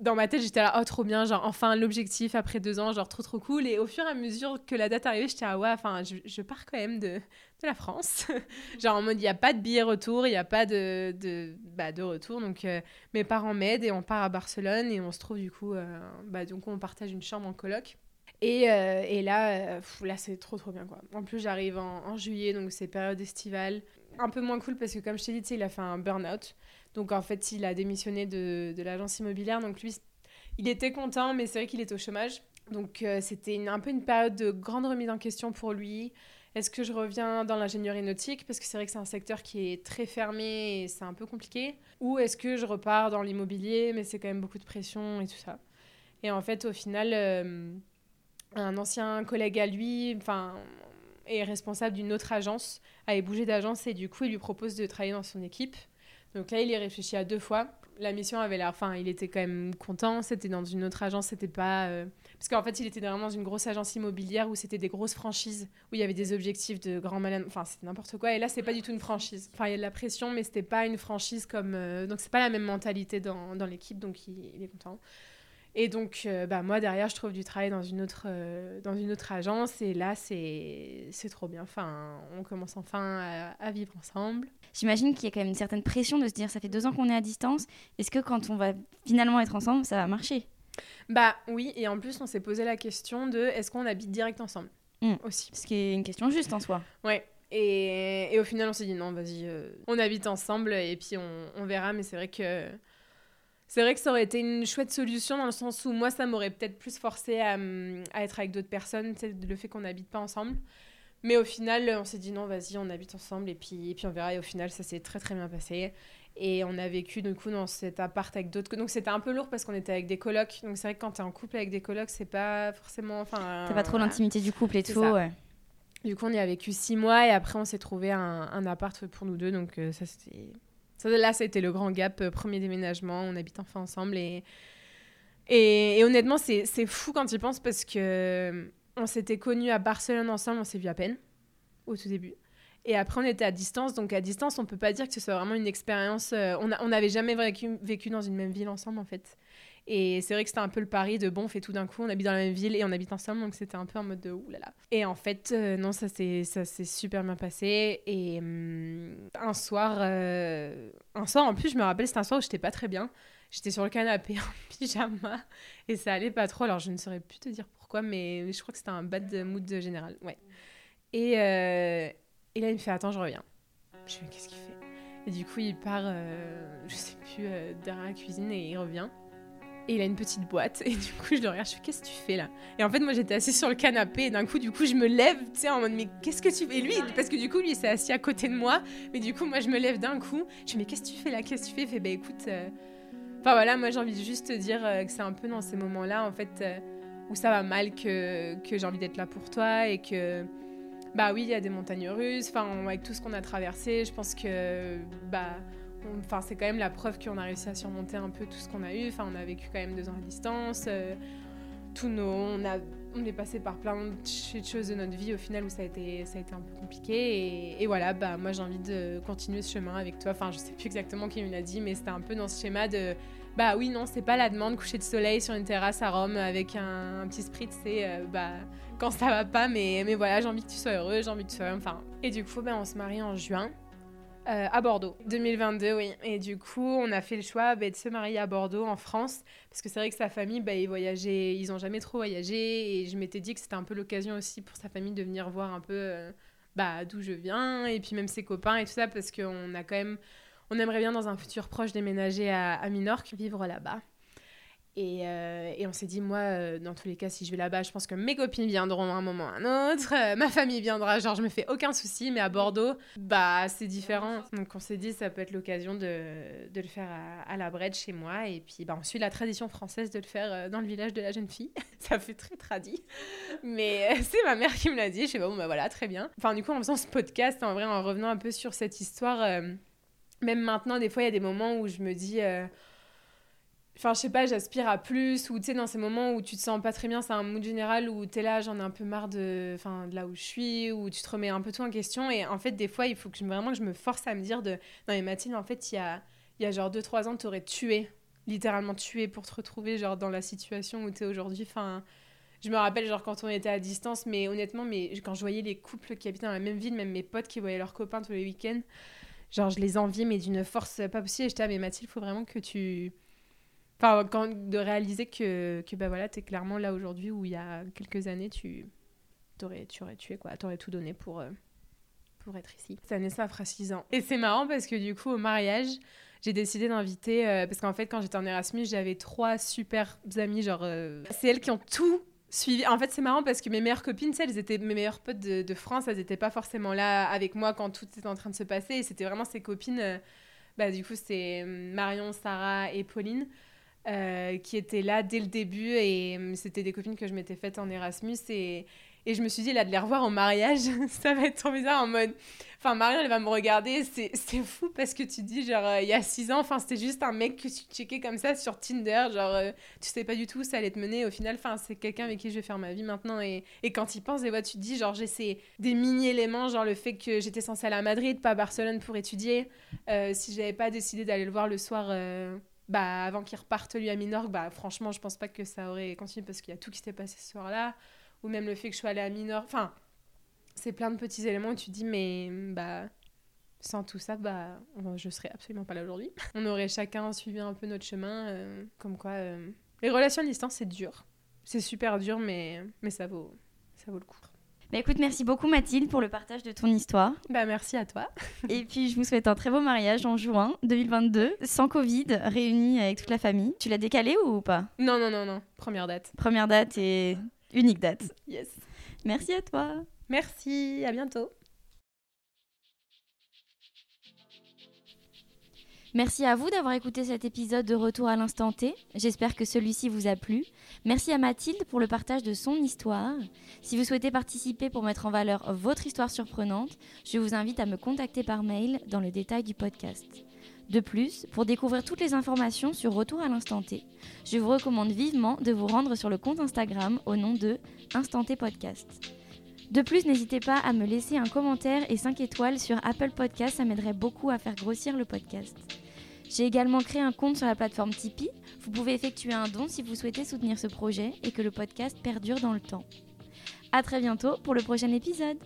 [SPEAKER 7] dans ma tête, j'étais là, oh, trop bien, genre, enfin, l'objectif après deux ans, genre, trop, trop cool. Et au fur et à mesure que la date arrivait, j'étais là, ouais, enfin, je, pars quand même de, de la France. genre, en mode, il n'y a pas de billet retour, il n'y a pas de, de, bah, de retour. Donc, euh, mes parents m'aident et on part à Barcelone et on se trouve, du coup, euh, bah, donc, on partage une chambre en coloc. Et, euh, et là, là c'est trop trop bien quoi. En plus, j'arrive en, en juillet, donc c'est période estivale. Un peu moins cool parce que, comme je t'ai dit, il a fait un burn-out. Donc en fait, il a démissionné de, de l'agence immobilière. Donc lui, il était content, mais c'est vrai qu'il était au chômage. Donc euh, c'était un peu une période de grande remise en question pour lui. Est-ce que je reviens dans l'ingénierie nautique? Parce que c'est vrai que c'est un secteur qui est très fermé et c'est un peu compliqué. Ou est-ce que je repars dans l'immobilier, mais c'est quand même beaucoup de pression et tout ça? Et en fait, au final, euh, un ancien collègue à lui est responsable d'une autre agence, avait bougé d'agence et du coup, il lui propose de travailler dans son équipe. Donc là, il y réfléchi à deux fois. La mission avait l'air. Enfin, il était quand même content. C'était dans une autre agence. C'était pas. euh, Parce qu'en fait, il était vraiment dans une grosse agence immobilière où c'était des grosses franchises, où il y avait des objectifs de grand malin. Enfin, c'était n'importe quoi. Et là, c'est pas du tout une franchise. Enfin, il y a de la pression, mais c'était pas une franchise comme. euh, Donc, c'est pas la même mentalité dans, dans l'équipe. Donc, il est content. Et donc, euh, bah, moi, derrière, je trouve du travail dans une autre, euh, dans une autre agence. Et là, c'est trop bien. Enfin, on commence enfin à, à vivre ensemble.
[SPEAKER 6] J'imagine qu'il y a quand même une certaine pression de se dire ça fait deux ans qu'on est à distance. Est-ce que quand on va finalement être ensemble, ça va marcher?
[SPEAKER 7] Bah oui, et en plus, on s'est posé la question de est-ce qu'on habite direct ensemble
[SPEAKER 6] Mm.
[SPEAKER 7] aussi?
[SPEAKER 6] Ce qui est une question juste en soi.
[SPEAKER 7] Ouais. Et, et au final, on s'est dit non, vas-y, euh, on habite ensemble et puis on, on verra. Mais c'est vrai que c'est vrai que ça aurait été une chouette solution dans le sens où moi, ça m'aurait peut-être plus forcé à, à être avec d'autres personnes, le fait qu'on n'habite pas ensemble. Mais au final, on s'est dit non, vas-y, on habite ensemble et puis, et puis on verra. Et au final, ça s'est très très bien passé. Et on a vécu du coup dans cet appart avec d'autres. Donc c'était un peu lourd parce qu'on était avec des colocs. Donc c'est vrai que quand t'es en couple avec des colocs, c'est pas forcément. Enfin,
[SPEAKER 6] T'as pas trop l'intimité du couple et tout. ouais.
[SPEAKER 7] du coup, on y a vécu six mois et après, on s'est trouvé un, un appart pour nous deux. Donc, euh, ça, c'était. Ça, là, c'était le grand gap, euh, premier déménagement. On habite enfin ensemble. Et, et, honnêtement, c'est fou quand tu penses parce que euh, on s'était connus à Barcelone ensemble. On s'est vu à peine au tout début. Et après, on était à distance. Donc, à distance, on peut pas dire que ce soit vraiment une expérience. euh, on a- on n'avait jamais vécu, vécu dans une même ville ensemble, en fait. Et c'est vrai que c'était un peu le pari de bon, on fait tout d'un coup, on habite dans la même ville et on habite ensemble, donc c'était un peu en mode de oulala. Et en fait, euh, non, ça s'est super bien passé. Et hum, un soir, euh, un soir en plus, je me rappelle, c'était un soir où j'étais pas très bien. J'étais sur le canapé en pyjama et ça allait pas trop. Alors je ne saurais plus te dire pourquoi, mais je crois que c'était un bad mood général. Ouais. Et, euh, et là, il me fait Attends, je reviens. Je fais Qu'est-ce qu'il fait? Et du coup, il part, je sais plus, derrière la cuisine et il revient. Et il a une petite boîte. Et du coup, je le regarde, je fais Qu'est-ce que tu fais là? Et en fait, moi, j'étais assise sur le canapé. Et d'un coup, du coup, je me lève, tu sais, en mode Mais qu'est-ce que tu fais? Et lui, parce que du coup, lui, il s'est assis à côté de moi. Mais du coup, moi, je me lève d'un coup. Je fais Mais qu'est-ce que tu fais là? Qu'est-ce que tu fais? Il fait Bah écoute. euh, Enfin voilà, moi, j'ai envie de juste te dire euh, que c'est un peu dans ces moments-là, en fait, euh, où ça va mal que, que j'ai envie d'être là pour toi. Et que. Bah oui, il y a des montagnes russes. Enfin, avec tout ce qu'on a traversé, je pense que. Bah. Enfin, c'est quand même la preuve qu'on a réussi à surmonter un peu tout ce qu'on a eu. Enfin, on a vécu quand même deux ans à distance. euh, tous on a, on est passé par plein de ch- choses de notre vie au final où ça a été, ça a été un peu compliqué. Et, voilà, bah moi j'ai envie de continuer ce chemin avec toi. Enfin, je sais plus exactement qui me l'a dit, mais c'était un peu dans ce schéma de, bah oui, non, c'est pas la demande coucher de soleil sur une terrasse à Rome avec un, un petit spritz, c'est euh, bah quand ça va pas, mais, mais voilà, j'ai envie que tu sois heureux, j'ai envie que tu sois, enfin. Et du coup, bah, on se marie en juin. Euh, à Bordeaux, 2022, oui. Et du coup, on a fait le choix bah, de se marier à Bordeaux, en France, parce que c'est vrai que sa famille, bah, ils voyageaient, ils ont jamais trop voyagé, et je m'étais dit que c'était un peu l'occasion aussi pour sa famille de venir voir un peu euh, bah, d'où je viens, et puis même ses copains et tout ça, parce qu'on a quand même, on aimerait bien dans un futur proche déménager à, à Minorque, vivre là-bas. Et, euh, et on s'est dit, moi, euh, dans tous les cas, si je vais là-bas, je pense que mes copines viendront à un moment ou à un autre, euh, ma famille viendra, genre je me fais aucun souci, mais à Bordeaux, bah c'est différent. Donc on s'est dit, ça peut être l'occasion de, de le faire à, à la Brette chez moi, et puis bah, on suit la tradition française de le faire dans le village de la jeune fille. ça fait très tradit, mais c'est ma mère qui me l'a dit, je sais pas, bon bah voilà, très bien. Enfin du coup, en faisant ce podcast, en vrai, en revenant un peu sur cette histoire, euh, même maintenant, des fois, il y a des moments où je me dis... euh, Enfin, je sais pas, j'aspire à plus, ou tu sais, dans ces moments où tu te sens pas très bien, c'est un mood général où t'es là, j'en ai un peu marre de, enfin, de là où je suis, où tu te remets un peu tout en question. Et en fait, des fois, il faut que vraiment que je me force à me dire de. Non, mais Mathilde, en fait, il y a, y a genre 2-3 ans, t'aurais tué, littéralement tué pour te retrouver, genre, dans la situation où t'es aujourd'hui. Enfin. Je me rappelle, genre, quand on était à distance, mais honnêtement, mais quand je voyais les couples qui habitaient dans la même ville, même mes potes qui voyaient leurs copains tous les week-ends, genre, je les enviais, mais d'une force pas possible. Et j'étais, ah, mais Mathilde, faut vraiment que tu Enfin, quand, de réaliser que, que bah voilà, t'es clairement là aujourd'hui où il y a quelques années, tu t'aurais, tu aurais tué, quoi. T'aurais tout donné pour, euh, pour être ici. Cette année, ça fera 6 ans. Et c'est marrant parce que du coup, au mariage, j'ai décidé d'inviter, euh, parce qu'en fait, quand j'étais en Erasmus, j'avais trois super amies, genre, euh, c'est elles qui ont tout suivi. En fait, c'est marrant parce que mes meilleures copines, elles étaient mes meilleures potes de, de France, elles n'étaient pas forcément là avec moi quand tout était en train de se passer, et c'était vraiment ces copines, bah, du coup, c'est Marion, Sarah et Pauline. Euh, qui étaient là dès le début et euh, c'était des copines que je m'étais faites en Erasmus et, et je me suis dit là de les revoir en mariage ça va être trop bizarre en mode Enfin, Marion, elle va me regarder. C'est fou parce que tu dis, genre, euh, il y a 6 ans, enfin, c'était juste un mec que tu checkais comme ça sur Tinder. Genre, euh, tu sais pas du tout où ça allait te mener. Au final, enfin, c'est quelqu'un avec qui je vais faire ma vie maintenant. Et, et quand il pense, des fois, tu te dis, genre, j'ai ces- des mini-éléments, genre le fait que j'étais censée aller à Madrid, pas à Barcelone pour étudier. Si j'avais pas décidé d'aller le voir le soir. Bah, avant qu'il reparte lui à Minorque, bah, franchement, je pense pas que ça aurait continué parce qu'il y a tout qui s'était passé ce soir-là. Ou même le fait que je sois allée à Minorque. Enfin, c'est plein de petits éléments où tu te dis, mais bah, sans tout ça, bah, je serais absolument pas là aujourd'hui. On aurait chacun suivi un peu notre chemin. euh, comme quoi, euh, les relations à distance, c'est dur. C'est super dur, mais, mais ça, vaut, ça vaut le coup.
[SPEAKER 6] Bah écoute, merci beaucoup Mathilde pour le partage de ton histoire.
[SPEAKER 7] Bah, merci à toi.
[SPEAKER 6] Et puis je vous souhaite un très beau mariage en juin 2022, sans Covid, réunis avec toute la famille. Tu l'as décalé ou pas?
[SPEAKER 7] Non, non, non, non. Première date.
[SPEAKER 6] Première date et unique date.
[SPEAKER 7] Yes.
[SPEAKER 6] Merci à toi.
[SPEAKER 7] Merci, à bientôt.
[SPEAKER 6] Merci à vous d'avoir écouté cet épisode de Retour à l'instant T. J'espère que celui-ci vous a plu. Merci à Mathilde pour le partage de son histoire. Si vous souhaitez participer pour mettre en valeur votre histoire surprenante, je vous invite à me contacter par mail dans le détail du podcast. De plus, pour découvrir toutes les informations sur Retour à l'instant T, je vous recommande vivement de vous rendre sur le compte Instagram au nom de Instant T Podcast. De plus, n'hésitez pas à me laisser un commentaire et 5 étoiles sur Apple Podcast, ça m'aiderait beaucoup à faire grossir le podcast. J'ai également créé un compte sur la plateforme Tipeee. Vous pouvez effectuer un don si vous souhaitez soutenir ce projet et que le podcast perdure dans le temps. À très bientôt pour le prochain épisode.